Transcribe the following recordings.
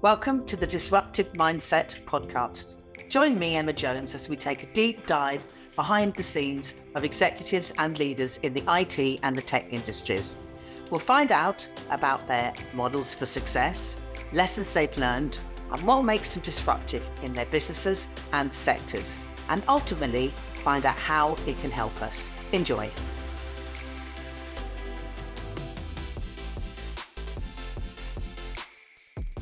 Welcome to the Disruptive Mindset podcast. Join me, Emma Jones, as we take a deep dive behind the scenes of executives and leaders in the IT and the tech industries. We'll find out about their models for success, lessons they've learned, and what makes them disruptive in their businesses and sectors, and ultimately find out how it can help us. Enjoy.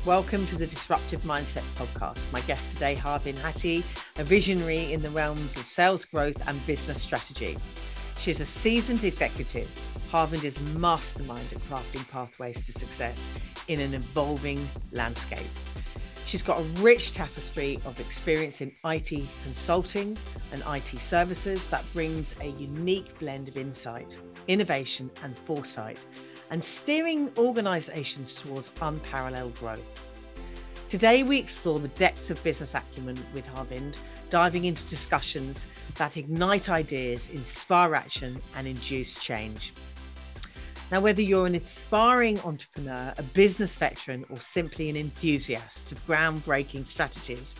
Welcome to the Disruptive Mindset podcast. My guest today, Harvind Bhatti, a visionary in the realms of sales growth and business strategy. She is a seasoned executive. Harvind is mastermind at crafting pathways to success in an evolving landscape. She's got a rich tapestry of experience in IT consulting and IT services that brings a unique blend of insight, innovation, and foresight and steering organisations towards unparalleled growth. Today, we explore the depths of business acumen with Harvind, diving into discussions that ignite ideas, inspire action, and induce change. Now, whether you're an aspiring entrepreneur, a business veteran, or simply an enthusiast of groundbreaking strategies,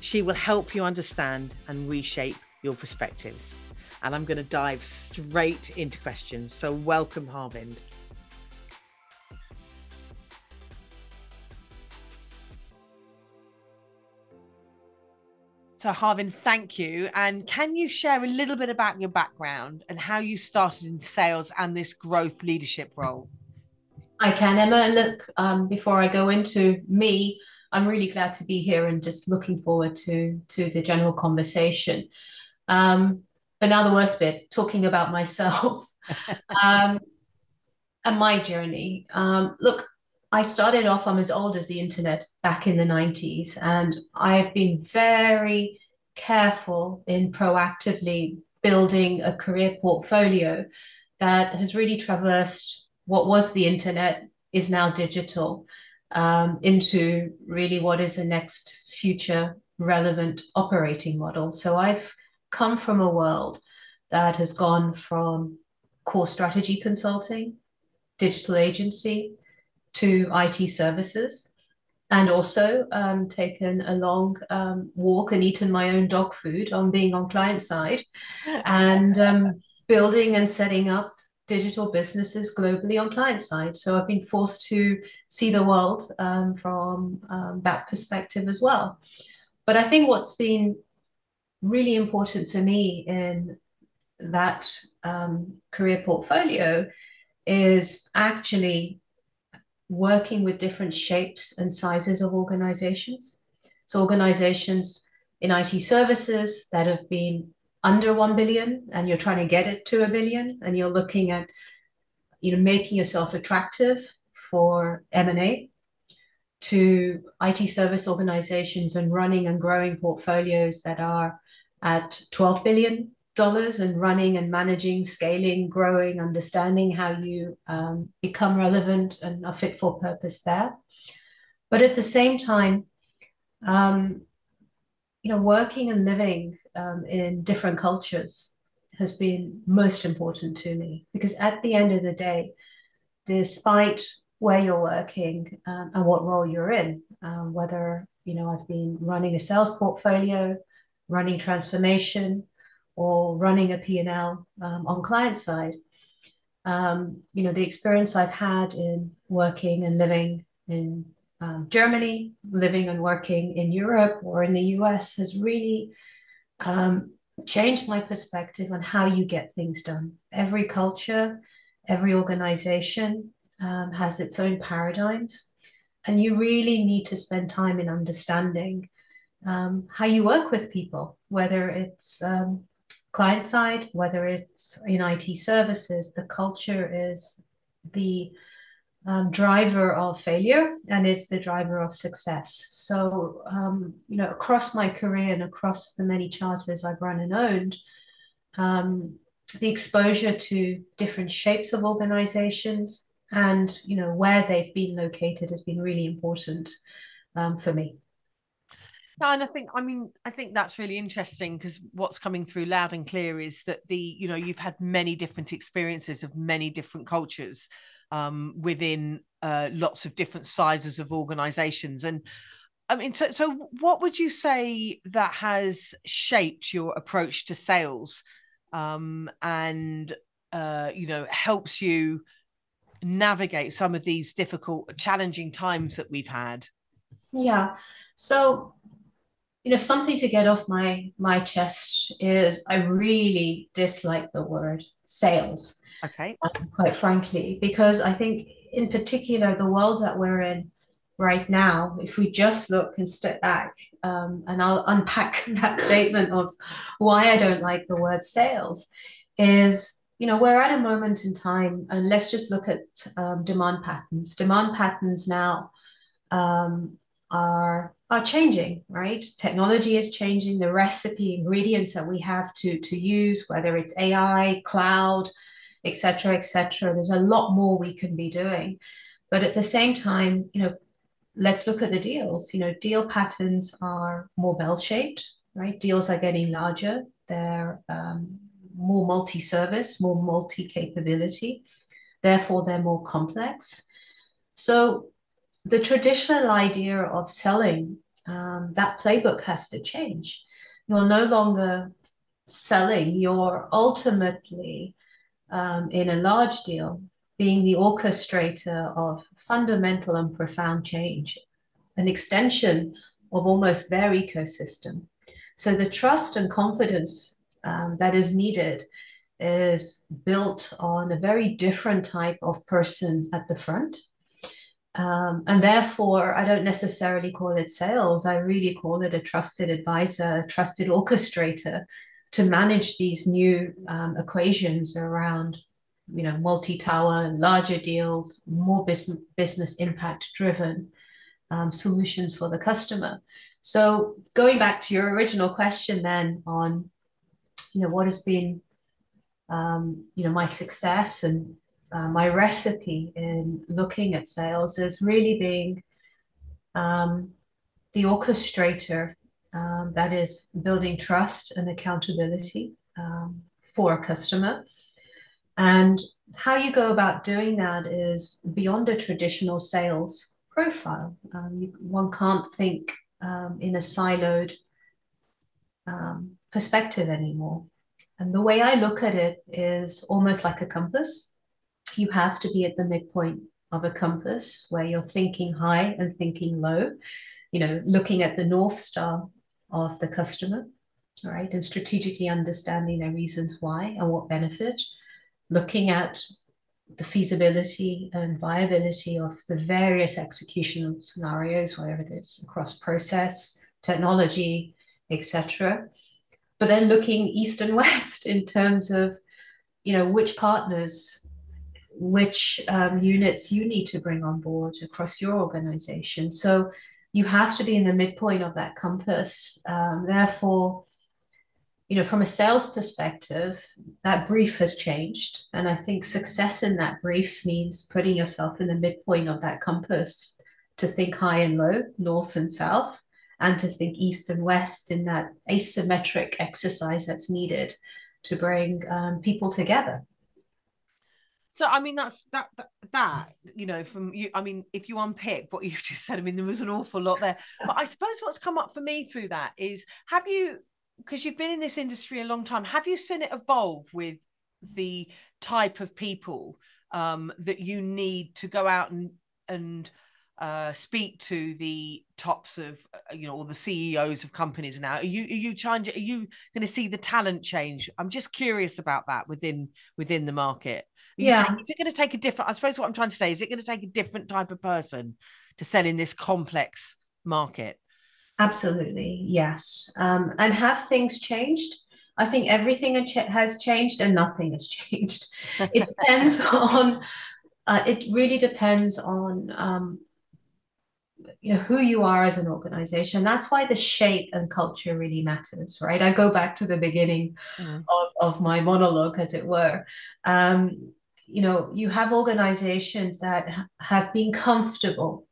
she will help you understand and reshape your perspectives. And I'm going to dive straight into questions. So, welcome, Harvind. So, Harvind, thank you. And can you share a little bit about your background and how you started in sales and this growth leadership role? I can, Emma. Look, um, before I go into me, I'm really glad to be here and just looking forward to to the general conversation. Um, but now the worst bit, talking about myself um, and my journey. Um, look, I started off, I'm as old as the internet back in the 90s, and I've been very careful in proactively building a career portfolio that has really traversed what was the internet is now digital um, into really what is the next future relevant operating model. So I've come from a world that has gone from core strategy consulting, digital agency, to IT services and also um, taken a long um, walk and eaten my own dog food on being on client side and um, building and setting up digital businesses globally on client side. So I've been forced to see the world um, from um, that perspective as well. But I think what's been really important for me in that um, career portfolio is actually working with different shapes and sizes of organizations. So organizations in IT services that have been under 1 billion and you're trying to get it to a billion and you're looking at you know making yourself attractive for M&A to IT service organizations and running and growing portfolios that are at 12 billion dollars and running and managing, scaling, growing, understanding how you um, become relevant and are fit for purpose there. But at the same time, um, you know, working and living um, in different cultures has been most important to me because at the end of the day, despite where you're working um, and what role you're in, um, whether you know I've been running a sales portfolio, running transformation, or running a P&L um, on client side. Um, you know, the experience I've had in working and living in um, Germany, living and working in Europe or in the US has really um, changed my perspective on how you get things done. Every culture, every organization um, has its own paradigms. And you really need to spend time in understanding um, how you work with people, whether it's um, client side, whether it's in IT services, the culture is the um, driver of failure and it's the driver of success. So, um, you know, across my career and across the many charters I've run and owned, um, the exposure to different shapes of organizations and, you know, where they've been located has been really important um, for me and I think, I mean, I think that's really interesting because what's coming through loud and clear is that the, you know, you've had many different experiences of many different cultures um, within uh, lots of different sizes of organizations. And I mean, so, so what would you say that has shaped your approach to sales um, and, uh, you know, helps you navigate some of these difficult, challenging times that we've had? Yeah. So, you know, something to get off my my chest is I really dislike the word sales. Okay. Um, quite frankly, because I think in particular the world that we're in right now, if we just look and step back, um, and I'll unpack that statement of why I don't like the word sales, is you know we're at a moment in time, and let's just look at um, demand patterns. Demand patterns now um, are are changing, right? Technology is changing. The recipe ingredients that we have to to use, whether it's AI, cloud, etc., etc. There's a lot more we can be doing, but at the same time, you know, let's look at the deals. You know, deal patterns are more bell-shaped, right? Deals are getting larger. They're um, more multi-service, more multi-capability. Therefore, they're more complex. So the traditional idea of selling, um, that playbook has to change. You're no longer selling, you're ultimately um, in a large deal being the orchestrator of fundamental and profound change, an extension of almost their ecosystem. So the trust and confidence um, that is needed is built on a very different type of person at the front um, and therefore, I don't necessarily call it sales. I really call it a trusted advisor, a trusted orchestrator to manage these new um, equations around, you know, multi-tower, larger deals, more business business impact driven um, solutions for the customer. So going back to your original question, then on, you know, what has been, um, you know, my success and uh, my recipe in looking at sales is really being um, the orchestrator um, that is building trust and accountability um, for a customer. And how you go about doing that is beyond a traditional sales profile. Um, you, one can't think um, in a siloed um, perspective anymore. And the way I look at it is almost like a compass you have to be at the midpoint of a compass where you're thinking high and thinking low, you know, looking at the North Star of the customer, right? And strategically understanding their reasons why and what benefit, looking at the feasibility and viability of the various executional scenarios, whether it's across process, technology, etc. But then looking east and west in terms of, you know, which partners which um, units you need to bring on board across your organization. So you have to be in the midpoint of that compass. Um, therefore, you know, from a sales perspective, that brief has changed. And I think success in that brief means putting yourself in the midpoint of that compass to think high and low, north and south, and to think east and west in that asymmetric exercise that's needed to bring um, people together. So I mean that's that, that that you know from you I mean if you unpick what you've just said I mean there was an awful lot there. But I suppose what's come up for me through that is have you because you've been in this industry a long time have you seen it evolve with the type of people um, that you need to go out and and uh, speak to the tops of uh, you know all the CEOs of companies now? Are you are you trying to, are you going to see the talent change? I'm just curious about that within within the market. yeah, is it going to take a different? I suppose what I'm trying to say is it going to take a different type of person to sell in this complex market? Absolutely, yes. Um, and have things changed? I think everything has changed and nothing has changed. It depends on. Uh, it really depends on um, you know who you are as an organization. That's why the shape and culture really matters right? I go back to the beginning mm. of, of my monologue as it were. Um, you know you have organizations that have been comfortable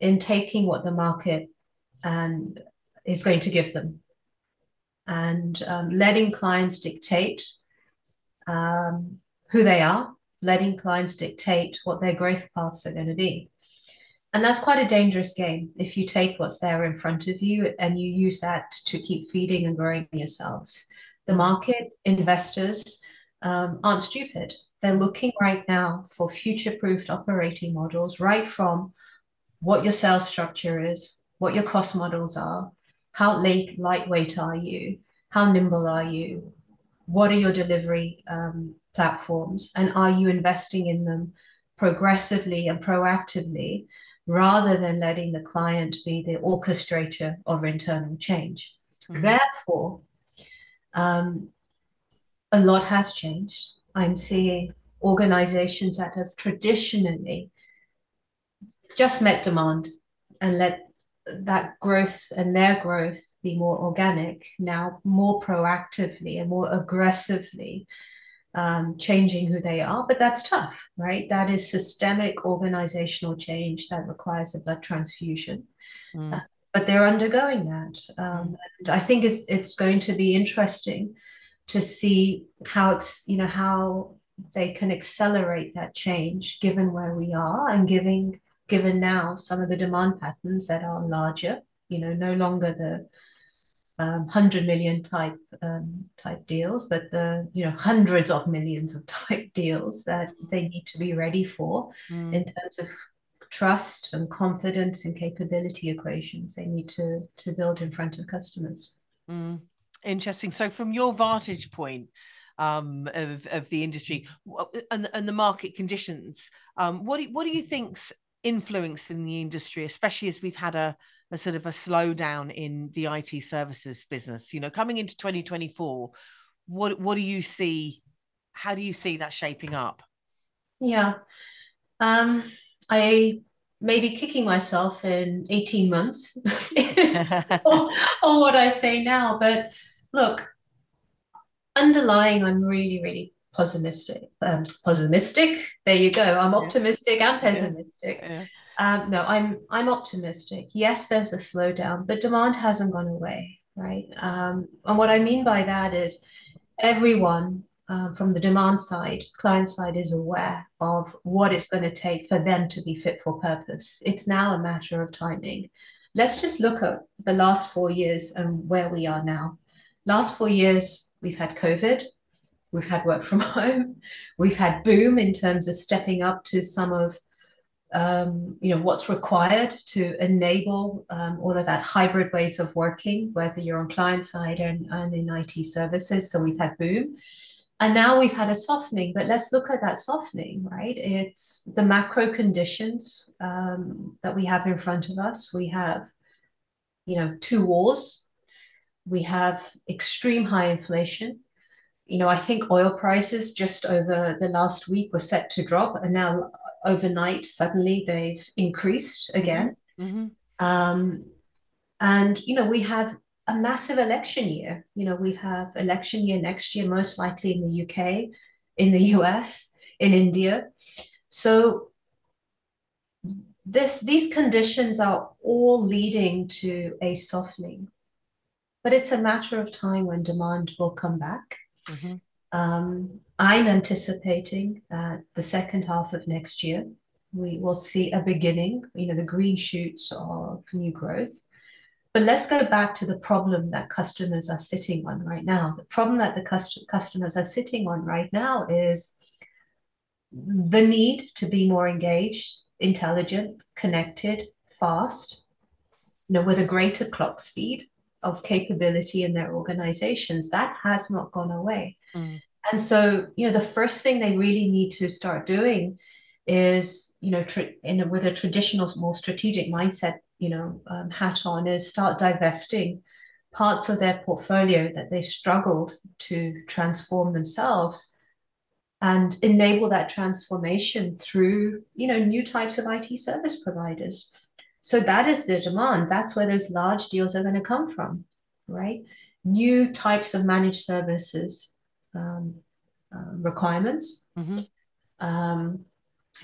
in taking what the market and is going to give them and um, letting clients dictate um, who they are letting clients dictate what their growth paths are going to be and that's quite a dangerous game if you take what's there in front of you and you use that to keep feeding and growing yourselves. The market, investors um, aren't stupid. They're looking right now for future proofed operating models, right from what your sales structure is, what your cost models are, how late, lightweight are you, how nimble are you, what are your delivery um, platforms, and are you investing in them progressively and proactively rather than letting the client be the orchestrator of internal change. Mm-hmm. Therefore, um, a lot has changed. I'm seeing organizations that have traditionally just met demand and let that growth and their growth be more organic now more proactively and more aggressively um, changing who they are, but that's tough, right? That is systemic organizational change that requires a blood transfusion. Mm. Uh, but they're undergoing that. Um, mm. and I think it's it's going to be interesting to see how it's you know how they can accelerate that change given where we are and giving given now some of the demand patterns that are larger you know no longer the um, hundred million type um, type deals, but the you know hundreds of millions of type deals that they need to be ready for mm. in terms of trust and confidence and capability equations they need to to build in front of customers. Mm. Interesting. So, from your vantage point, um, of of the industry and and the market conditions. Um, what do what do you think's influenced in the industry, especially as we've had a a sort of a slowdown in the IT services business. You know, coming into 2024, what what do you see? How do you see that shaping up? Yeah. Um, I may be kicking myself in 18 months on, on what I say now, but look, underlying, I'm really, really pessimistic. Um, pessimistic. There you go. I'm optimistic yeah. and pessimistic. Yeah. Yeah. Um, no, I'm I'm optimistic. Yes, there's a slowdown, but demand hasn't gone away, right? Um, and what I mean by that is everyone um, from the demand side, client side, is aware of what it's going to take for them to be fit for purpose. It's now a matter of timing. Let's just look at the last four years and where we are now. Last four years, we've had COVID, we've had work from home, we've had boom in terms of stepping up to some of um, you know what's required to enable um, all of that hybrid ways of working, whether you're on client side and, and in IT services. So we've had boom, and now we've had a softening. But let's look at that softening, right? It's the macro conditions um, that we have in front of us. We have, you know, two wars. We have extreme high inflation. You know, I think oil prices just over the last week were set to drop, and now overnight suddenly they've increased mm-hmm. again. Mm-hmm. um, and you know we have a massive election year. You know we have election year next year most likely in the uk in the us in india. So this these conditions are all leading to a softening. But it's a matter of time when demand will come back mm-hmm. Um, I'm anticipating that the second half of next year, we will see a beginning, you know, the green shoots of new growth. But let's go back to the problem that customers are sitting on right now. The problem that the cust- customers are sitting on right now is the need to be more engaged, intelligent, connected, fast, you know, with a greater clock speed of capability in their organizations. That has not gone away. Mm. And so, you know, the first thing they really need to start doing is, you know, in a, with a traditional, more strategic mindset, you know, um, hat on, is start divesting parts of their portfolio that they've struggled to transform themselves and enable that transformation through, you know, new types of IT service providers. So that is the demand. That's where those large deals are going to come from, right? New types of managed services um, uh, requirements, mm-hmm. um,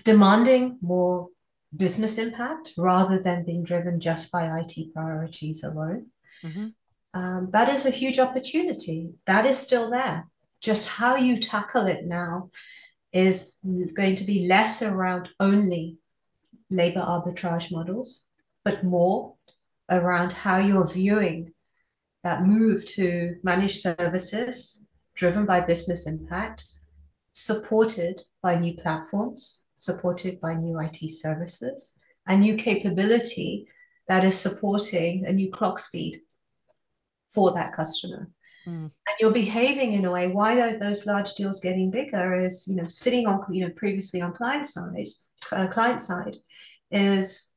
demanding more business impact rather than being driven just by IT priorities alone. Mm-hmm. Um, that is a huge opportunity. That is still there. Just how you tackle it now is going to be less around only labor arbitrage models, but more around how you're viewing that move to managed services driven by business impact, supported by new platforms, supported by new IT services, and new capability that is supporting a new clock speed for that customer. Mm. And you're behaving in a way. Why are those large deals getting bigger? Is you know sitting on you know previously on client side, uh, client side, is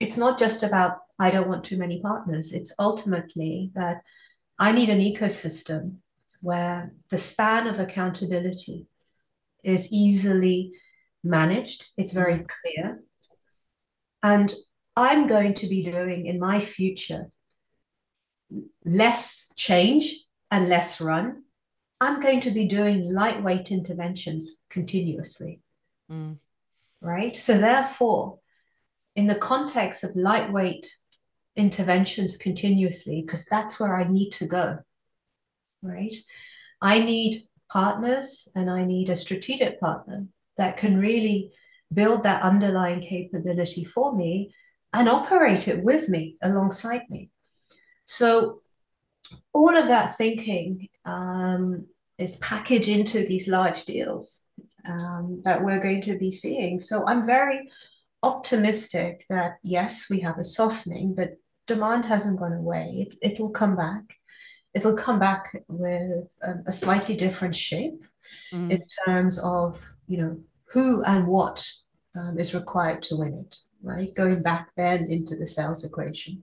it's not just about I don't want too many partners. It's ultimately that I need an ecosystem where the span of accountability is easily managed. It's very mm. clear. And I'm going to be doing in my future less change and less run. I'm going to be doing lightweight interventions continuously. Mm. Right. So, therefore, in the context of lightweight interventions continuously, because that's where I need to go. Right. I need partners and I need a strategic partner that can really build that underlying capability for me and operate it with me alongside me. So, all of that thinking um, is packaged into these large deals um, that we're going to be seeing. So, I'm very optimistic that yes, we have a softening, but demand hasn't gone away. It, it'll come back. It'll come back with a, a slightly different shape mm. in terms of you know who and what um, is required to win it right? Going back then into the sales equation.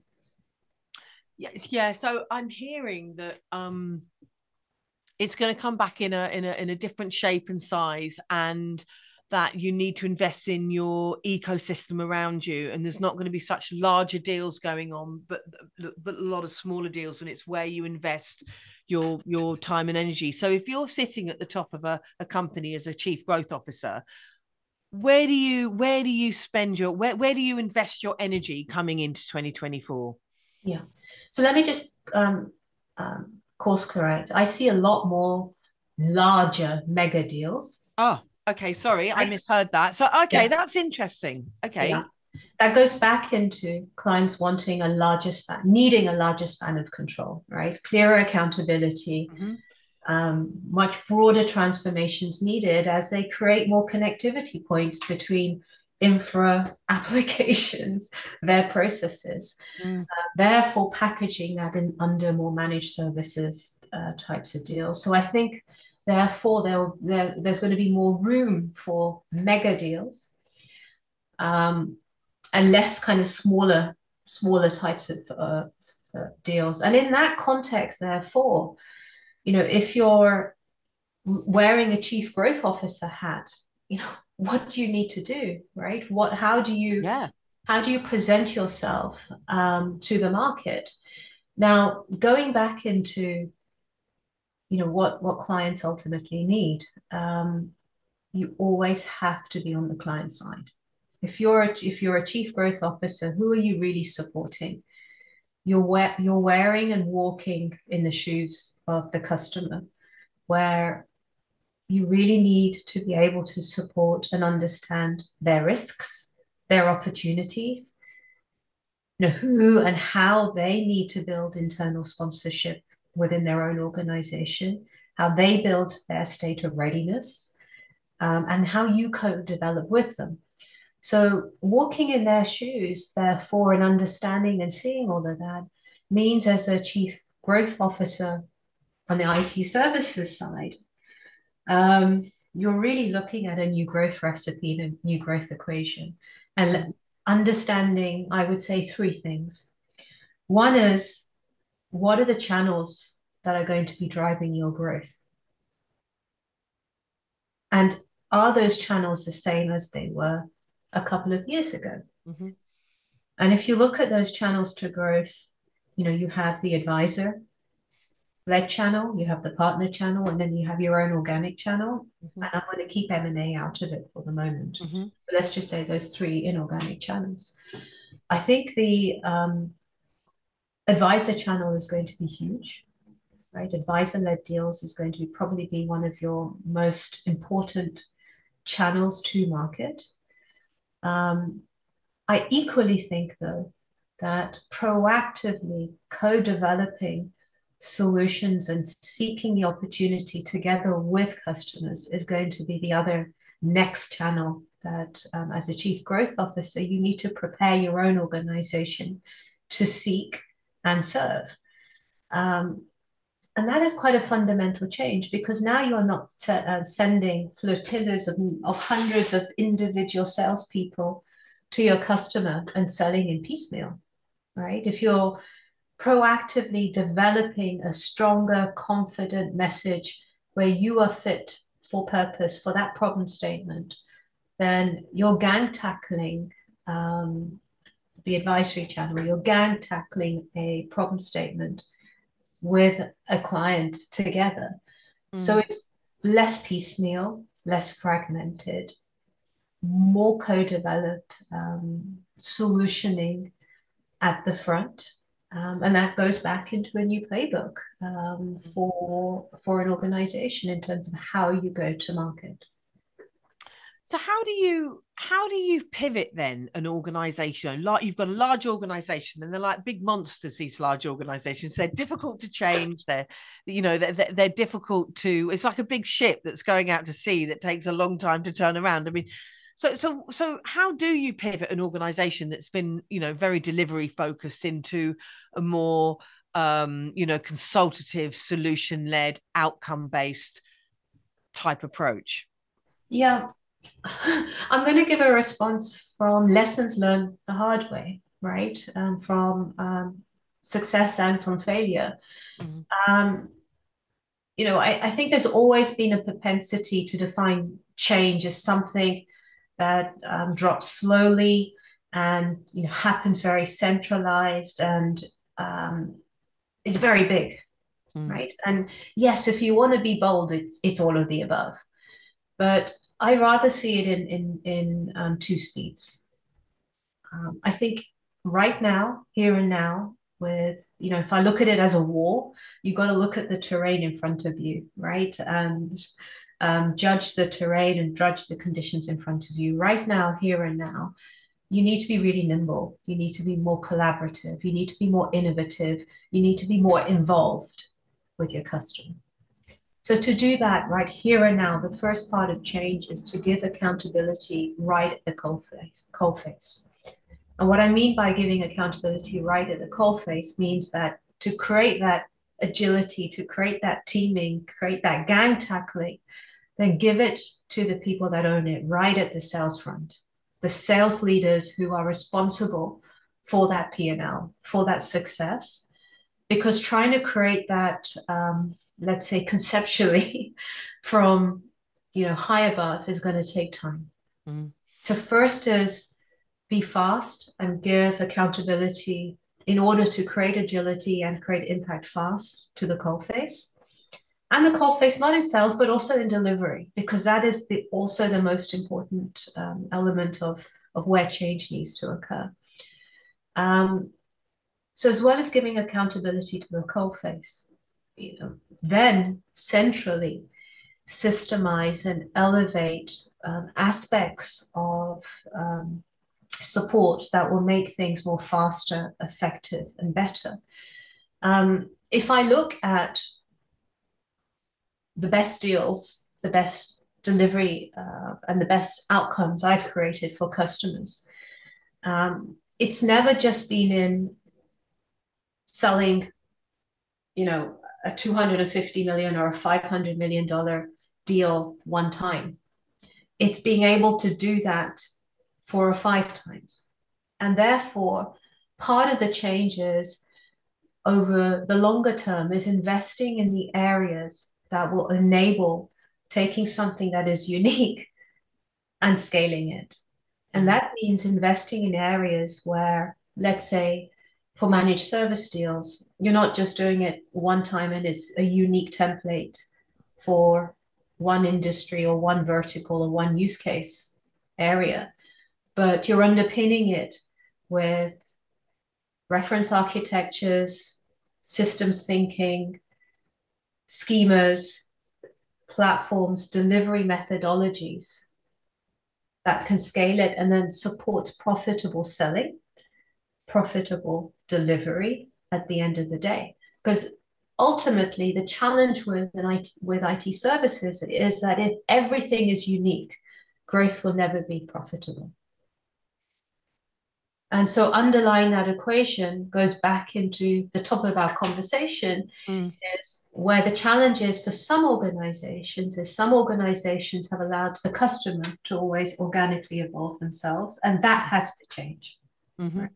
Yes, yeah. So I'm hearing that um it's going to come back in a in a in a different shape and size and that you need to invest in your ecosystem around you and there's not going to be such larger deals going on but but a lot of smaller deals and it's where you invest your your time and energy. So if you're sitting at the top of a, a company as a chief growth officer where do you where do you spend your where, where do you invest your energy coming into 2024 yeah. So let me just um, um course correct. I see a lot more larger mega deals. Oh okay sorry i, misheard that so okay yeah. that's interesting okay yeah. that goes back into clients wanting a larger span needing a larger span of control right clearer accountability mm-hmm um, much broader transformations needed as they create more connectivity points between infra applications, their processes, mm. uh, therefore packaging that in under more managed services uh, types of deals. So I think therefore there, there, there's going to be more room for mega deals um, and less kind of smaller smaller types of uh, deals. And in that context, therefore, you know, if you're wearing a chief growth officer hat, you know, what do you need to do, right? What, how do you, yeah. how do you present yourself um, to the market? Now, going back into, you know, what what clients ultimately need, um, you always have to be on the client side. If you're a, if you're a chief growth officer, who are you really supporting? you're we- you're wearing and walking in the shoes of the customer where you really need to be able to support and understand their risks their opportunities you know who and how they need to build internal sponsorship within their own organization how they build their state of readiness um, and how you co-develop with them so walking in their shoes, therefore, and understanding and seeing all of that means as a chief growth officer on the IT services side, um, you're really looking at a new growth recipe and a new growth equation and understanding, I would say, three things. One is what are the channels that are going to be driving your growth? And are those channels the same as they were a couple of years ago. Mm-hmm. And if you look at those channels to growth, you know, you have the advisor led channel, you have the partner channel, and then you have your own organic channel. Mm-hmm. And I'm going to keep M&A out of it for the moment. Mm-hmm. let's just say those three inorganic channels. I think the um, advisor channel is going to be huge, right? Advisor led deals is going to be probably be one of your most important channels to market. Um, I equally think, though, that proactively co developing solutions and seeking the opportunity together with customers is going to be the other next channel that, um, as a chief growth officer, you need to prepare your own organization to seek and serve. Um, and that is quite a fundamental change because now you're not uh, sending flotillas of, of hundreds of individual salespeople to your customer and selling in piecemeal, right? If you're proactively developing a stronger, confident message where you are fit for purpose for that problem statement, then you're gang tackling um, the advisory channel, you're gang tackling a problem statement with a client together. Mm. So it's less piecemeal, less fragmented, more co-developed um, solutioning at the front. Um, and that goes back into a new playbook um, for for an organization in terms of how you go to market. So how do you how do you pivot then an organization? Like you've got a large organization and they're like big monsters, these large organizations. They're difficult to change. They're, you know, they're, they're difficult to, it's like a big ship that's going out to sea that takes a long time to turn around. I mean, so so so how do you pivot an organization that's been, you know, very delivery focused into a more um, you know, consultative, solution led, outcome based type approach? Yeah, I'm going to give a response from lessons learned the hard way, right? Um, from um, success and from failure. Mm-hmm. Um, you know, I, I think there's always been a propensity to define change as something that um, drops slowly and you know happens very centralized and um, is very big, mm. right? And yes, if you want to be bold, it's it's all of the above. But I rather see it in in in um, two speeds. Um, I think right now, here and now, with you know, if I look at it as a war, you got to look at the terrain in front of you, right, and um, judge the terrain and judge the conditions in front of you. Right now, here and now, you need to be really nimble. You need to be more collaborative. You need to be more innovative. You need to be more involved with your customer. So to do that right here and now, the first part of change is to give accountability right at the coalface. coalface. And what I mean by giving accountability right at the coalface means that to create that agility, to create that teaming, create that gang tackling, then give it to the people that own it right at the sales front, the sales leaders who are responsible for that P&L, for that success. Because trying to create that um, let's say conceptually from you know high above is going to take time. Mm. so first is be fast and give accountability in order to create agility and create impact fast to the coal face. And the coal face not in sales but also in delivery because that is the also the most important um, element of of where change needs to occur. Um, so as well as giving accountability to the coal face you know, then centrally systemize and elevate um, aspects of um, support that will make things more faster, effective, and better. Um, if I look at the best deals, the best delivery, uh, and the best outcomes I've created for customers, um, it's never just been in selling, you know, a 250 million or a 500 million dollar deal one time. It's being able to do that four or five times. And therefore, part of the changes over the longer term is investing in the areas that will enable taking something that is unique and scaling it. And that means investing in areas where, let's say, for managed service deals, you're not just doing it one time and it's a unique template for one industry or one vertical or one use case area, but you're underpinning it with reference architectures, systems thinking, schemas, platforms, delivery methodologies that can scale it and then supports profitable selling, profitable delivery at the end of the day. Because ultimately, the challenge with IT, with IT services is that if everything is unique, growth will never be profitable. And so underlying that equation goes back into the top of our conversation mm. is where the challenge is for some organizations is some organizations have allowed the customer to always organically evolve themselves, and that has to change. Mm-hmm. Right?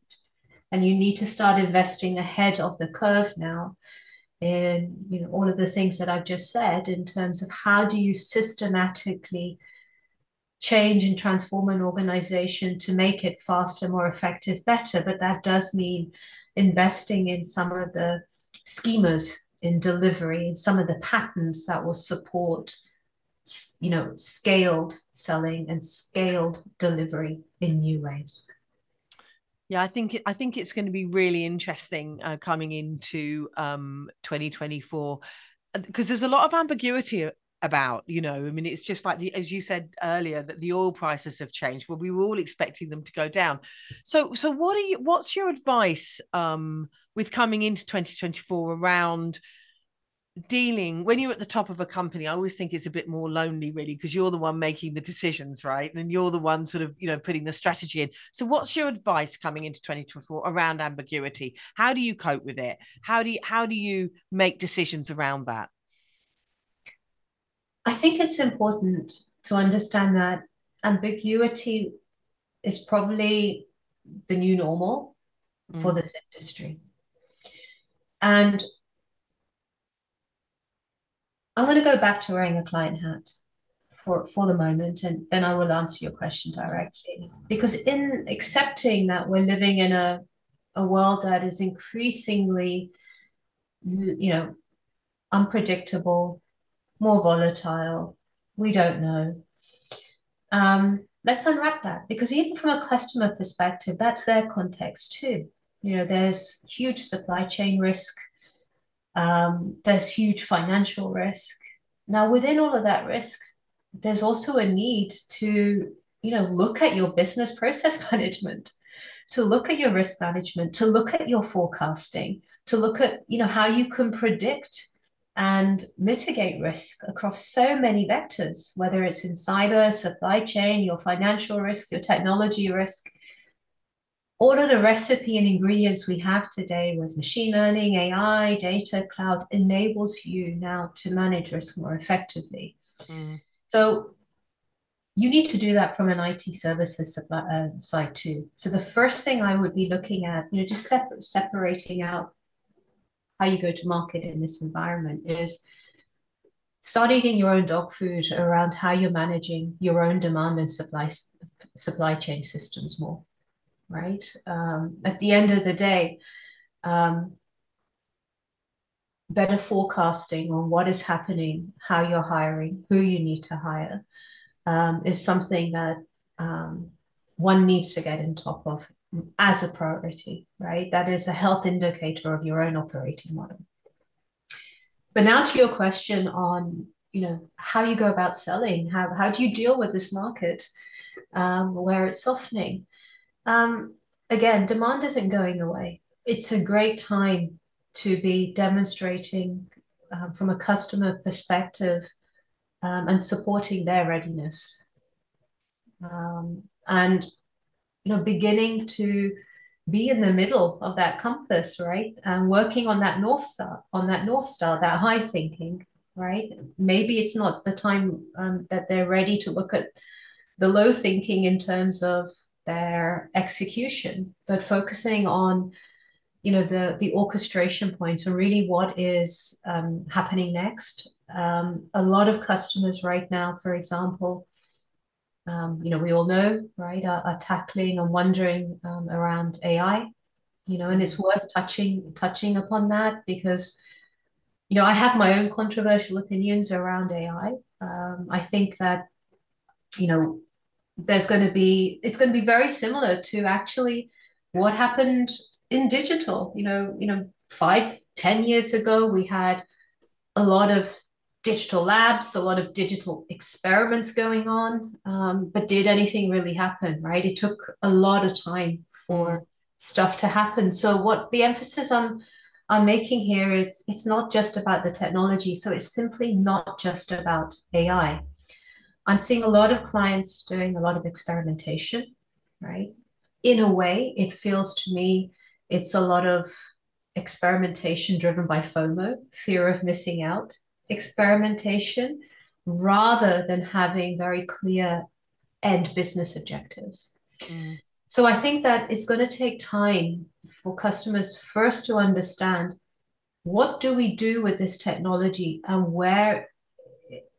And you need to start investing ahead of the curve now in you know all of the things that I've just said in terms of how do you systematically change and transform an organization to make it faster, more effective, better. But that does mean investing in some of the schemas in delivery and some of the patterns that will support you know scaled selling and scaled delivery in new ways yeah, I think I think it's going to be really interesting uh, coming into um, 2024 because there's a lot of ambiguity about you know i mean it's just like the as you said earlier that the oil prices have changed well we were all expecting them to go down. So so what are you what's your advice um with coming into 2024 around dealing when you're at the top of a company i always think it's a bit more lonely really because you're the one making the decisions right? And you're the one sort of you know putting the strategy in. So what's your advice coming into 2024 around ambiguity? How do you cope with it? How do you how do you make decisions around that? I think it's important to understand that ambiguity is probably the new normal mm. for this industry. And I'm going to go back to wearing a client hat for, for the moment, and then I will answer your question directly. Because in accepting that we're living in a, a world that is increasingly, you know, unpredictable, more volatile. We don't know. Um, let's unwrap that because even from a customer perspective, that's their context too. You know, there's huge supply chain risk. Um, there's huge financial risk. Now, within all of that risk, there's also a need to, you know, look at your business process management, to look at your risk management, to look at your forecasting, to look at, you know, how you can predict and mitigate risk across so many vectors, whether it's in cyber, supply chain, your financial risk, your technology risk. All of the recipe and ingredients we have today with machine learning, AI, data, cloud enables you now to manage risk more effectively. Mm. So you need to do that from an IT services uh, side too. So the first thing I would be looking at, you know, just separating out how you go to market in this environment is start eating your own dog food around how you're managing your own demand and supply supply chain systems more right um, at the end of the day um, better forecasting on what is happening how you're hiring who you need to hire um, is something that um, one needs to get in top of as a priority, right? That is a health indicator of your own operating model. But now to your question on, you know, how you go about selling, how, how do you deal with this market um, where it's softening? Um, again, demand isn't going away. It's a great time to be demonstrating um, from a customer perspective um, and supporting their readiness. Um, and you know, beginning to be in the middle of that compass, right? And working on that North Star, on that North Star, that high thinking, right? Maybe it's not the time um, that they're ready to look at the low thinking in terms of their execution, but focusing on you know the the orchestration points and really what is um, happening next. Um, a lot of customers right now, for example, um, you know, we all know, right, are, are tackling and wondering um, around AI, you know, and it's worth touching touching upon that because, you know, I have my own controversial opinions around AI. Um, I think that, you know, there's going to be it's going to be very similar to actually what happened in digital. You know, you know, five ten years ago we had a lot of digital labs, a lot of digital experiments going on. Um, but did anything really happen, right? It took a lot of time for stuff to happen. So what the emphasis I'm I'm making here, it's it's not just about the technology. So it's simply not just about AI. I'm seeing a lot of clients doing a lot of experimentation, right? In a way, it feels to me it's a lot of experimentation driven by FOMO, fear of missing out, experimentation, rather than having very clear end business objectives. Mm. So I think that it's going to take time for customers first to understand what do we do with this technology and where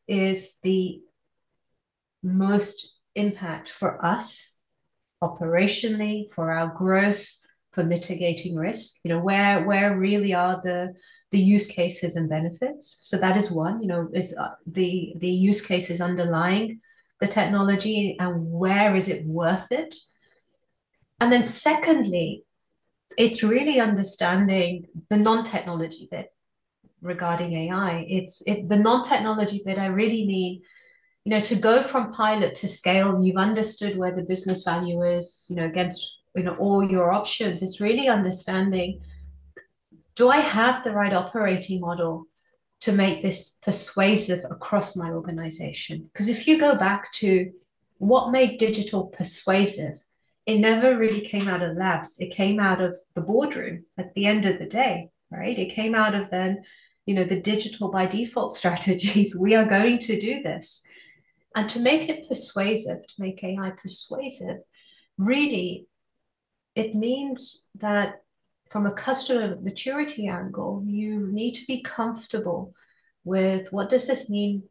is the most impact for us operationally for our growth for mitigating risk? You know where where really are the the use cases and benefits? So that is one you know is uh, the the use cases underlying the technology and where is it worth it? And then secondly it's really understanding the non-technology bit regarding ai it's it the non-technology bit i really mean you know to go from pilot to scale you've understood where the business value is you know against you know all your options. It's really understanding do i have the right operating model to make this persuasive across my organization? Because if you go back to what made digital persuasive it never really came out of labs. It came out of the boardroom at the end of the day right? It came out of then you know the digital by default strategies. We are going to do this and to make it persuasive to make ai persuasive really it means that from a customer maturity angle, you need to be comfortable with what does this mean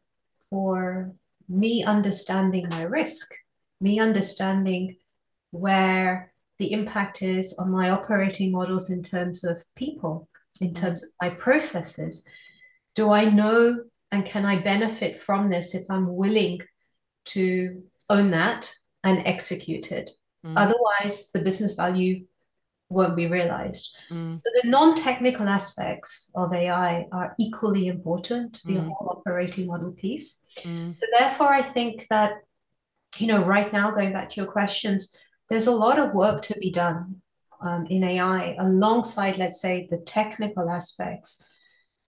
for me understanding my risk, me understanding where the impact is on my operating models in terms of people, in mm-hmm. terms of my processes. Do I know and can I benefit from this if I'm willing to own that and execute it? Mm. Otherwise, the business value won't be realized. Mm. So the non-technical aspects of AI are equally important, the mm. whole operating model piece. Mm. So therefore, I think that, you know, right now, going back to your questions, there's a lot of work to be done um, in AI alongside, let's say, the technical aspects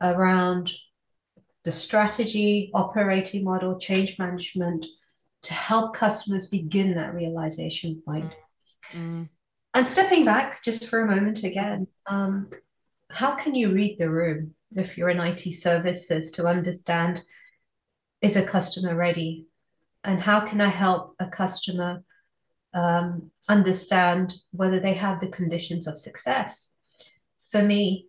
around the strategy, operating model, change management, to help customers begin that realization point. Mm. And stepping back just for a moment again, um, how can you read the room if you're in IT services to understand is a customer ready? And how can I help a customer um, understand whether they have the conditions of success? For me,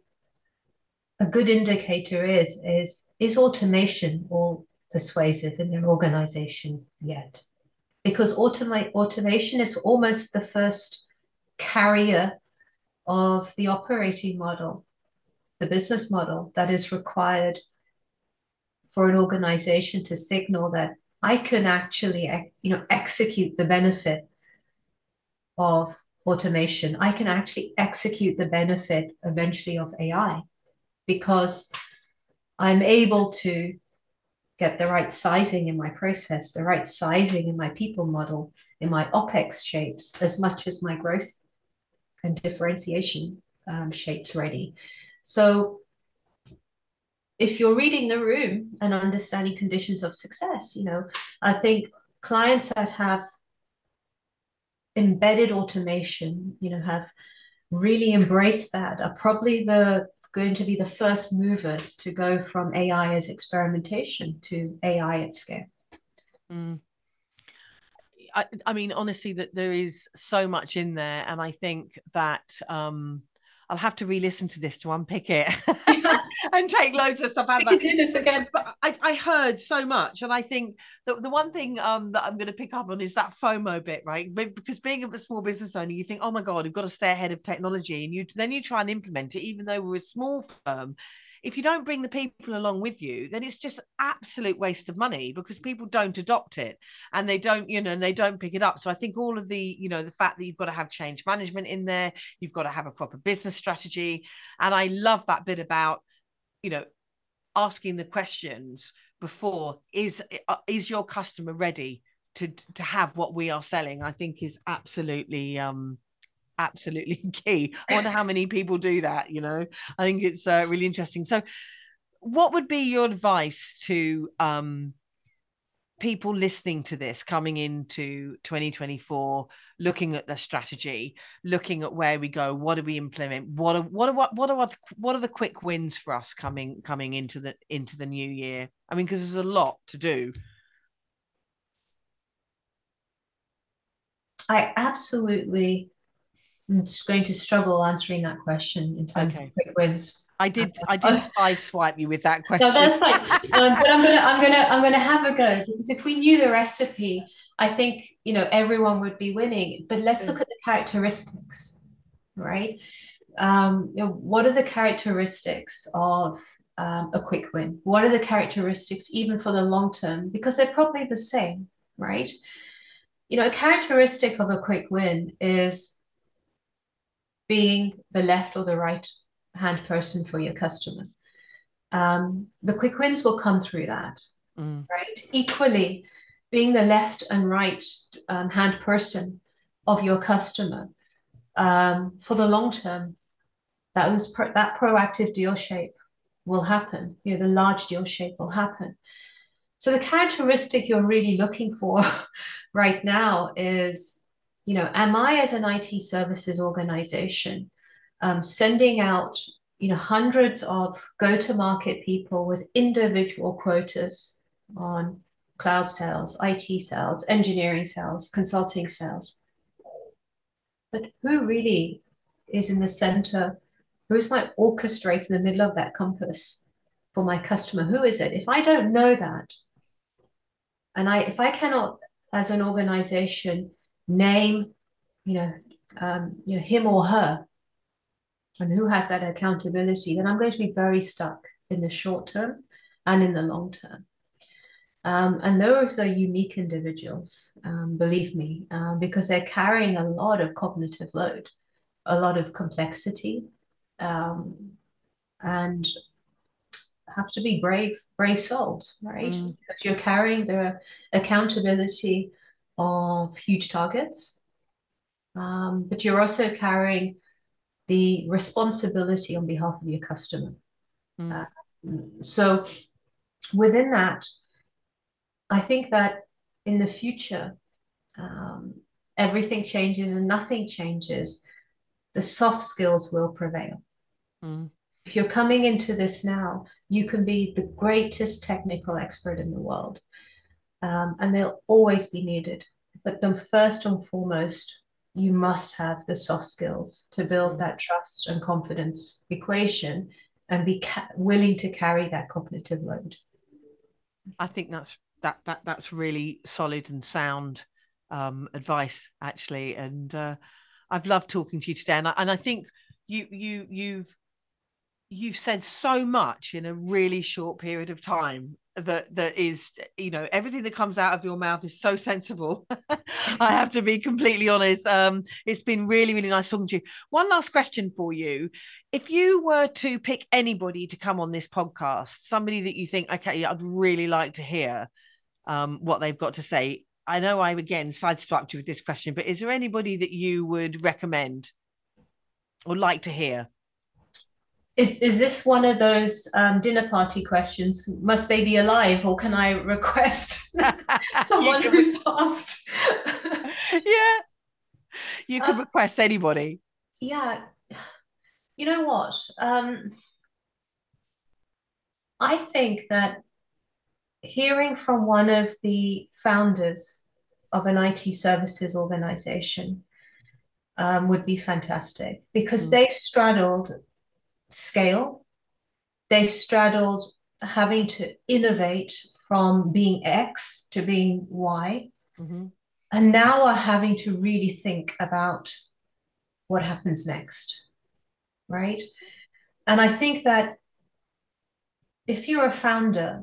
a good indicator is is is automation all persuasive in their organization yet. Because automate, automation is almost the first carrier of the operating model, the business model that is required for an organization to signal that I can actually you know, execute the benefit of automation. I can actually execute the benefit eventually of AI because I'm able to get the right sizing in my process, the right sizing in my people model, in my OPEX shapes, as much as my growth and differentiation um, shapes ready. So if you're reading the room and understanding conditions of success, you know, I think clients that have embedded automation, you know, have really embraced that are probably the going to be the first movers to go from AI as experimentation to AI at scale. Mm. I, I, mean, honestly, that there is so much in there, and I think that um, I'll have to re-listen to this to unpick it and take loads of stuff out. of it. this again. But I, I heard so much, and I think that the one thing um, that I'm going to pick up on is that FOMO bit, right? Because being a small business owner, you think, oh my god, we've got to stay ahead of technology, and you then you try and implement it, even though we're a small firm if you don't bring the people along with you, then it's just absolute waste of money because people don't adopt it and they don't, you know, and they don't pick it up. So I think all of the, you know, the fact that you've got to have change management in there, you've got to have a proper business strategy. And I love that bit about, you know, asking the questions before is uh, is your customer ready to to have what we are selling i think is absolutely um absolutely key. I wonder how many people do that you know? I think it's uh, really interesting. So what would be your advice to um people listening to this coming into 2024 looking at the strategy looking at where we go what do we implement what are what are what, what are what are the quick wins for us coming coming into the into the new year? I mean because there's a lot to do. I absolutely am just going to struggle answering that question in terms okay. of quick wins I did. I did I swipe you with that question. No, that's fine. um, but I'm gonna, I'm gonna, I'm gonna have a go because if we knew the recipe, I think you know everyone would be winning. But let's look at the characteristics, right? Um, you know, what are the characteristics of um, a quick win? What are the characteristics even for the long term? Because they're probably the same, right? You know, a characteristic of a quick win is being the left or the right hand person for your customer. Um, the quick wins will come through that, mm. right? Equally, being the left and right um, hand person of your customer um, for the long term, that was pro- that proactive deal shape will happen. You know, the large deal shape will happen. So the characteristic you're really looking for right now is, you know, am I as an IT services organization um, sending out you know hundreds of go-to-market people with individual quotas on cloud sales, IT sales, engineering sales, consulting sales. But who really is in the center? Who is my orchestrator in the middle of that compass for my customer? Who is it? If I don't know that, and I if I cannot, as an organization, name, you know, um, you know, him or her and who has that accountability, then I'm going to be very stuck in the short term and in the long term. Um, and those are unique individuals, um, believe me, uh, because they're carrying a lot of cognitive load, a lot of complexity, um, and have to be brave, brave souls, right? Mm. Because you're carrying the accountability of huge targets, um, but you're also carrying the responsibility on behalf of your customer. Mm. Uh, so within that, I think that in the future, um, everything changes and nothing changes. The soft skills will prevail. Mm. If you're coming into this now, you can be the greatest technical expert in the world, um, and they'll always be needed. But then, first and foremost, you must have the soft skills to build that trust and confidence equation and be ca- willing to carry that cognitive load. I think that's that that that's really solid and sound um, advice actually. And uh, i've loved talking to you today. And I, and I think you you you've you've said so much in a really short period of time that that is you know everything that comes out of your mouth is so sensible. I have to be completely honest. Um it's been really really nice talking to you. One last question for you. If you were to pick anybody to come on this podcast somebody that you think okay i'd really like to hear um what they've got to say i know i again sideswiped you with this question but is there anybody that you would recommend or like to hear is is this one of those um, dinner party questions? Must they be alive, or can I request someone who's passed? yeah, you could uh, request anybody. Yeah, you know what? Um, I think that hearing from one of the founders of an IT services organization um, would be fantastic because mm. they've straddled scale. They've straddled having to innovate from being X to being Y, mm-hmm. and now are having to really think about what happens next, right? And I think that if you're a founder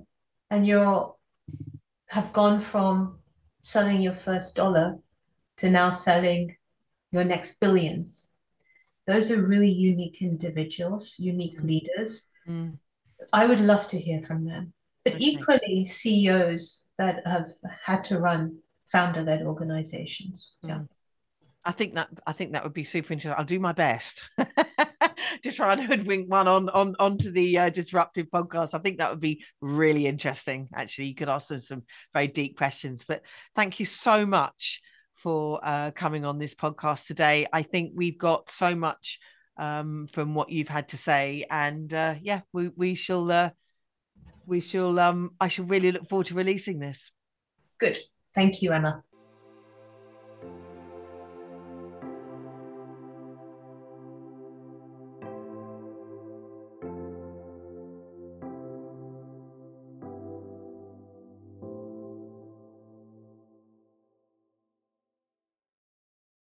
and you're have gone from selling your first dollar to now selling your next billions, those are really unique individuals, unique mm. leaders. Mm. I would love to hear from them. but okay. equally CEOs that have had to run founder-led organizations. Yeah. Mm. I think that I think that would be super interesting. I'll do my best to try and hoodwink one on on onto the uh, disruptive podcast. I think that would be really interesting. Actually, you could ask them some very deep questions. But thank you so much for uh, coming on this podcast today. I think we've got so much um, from what you've had to say, and uh, yeah, we we shall uh, we shall um I shall really look forward to releasing this. Good. Thank you, Emma.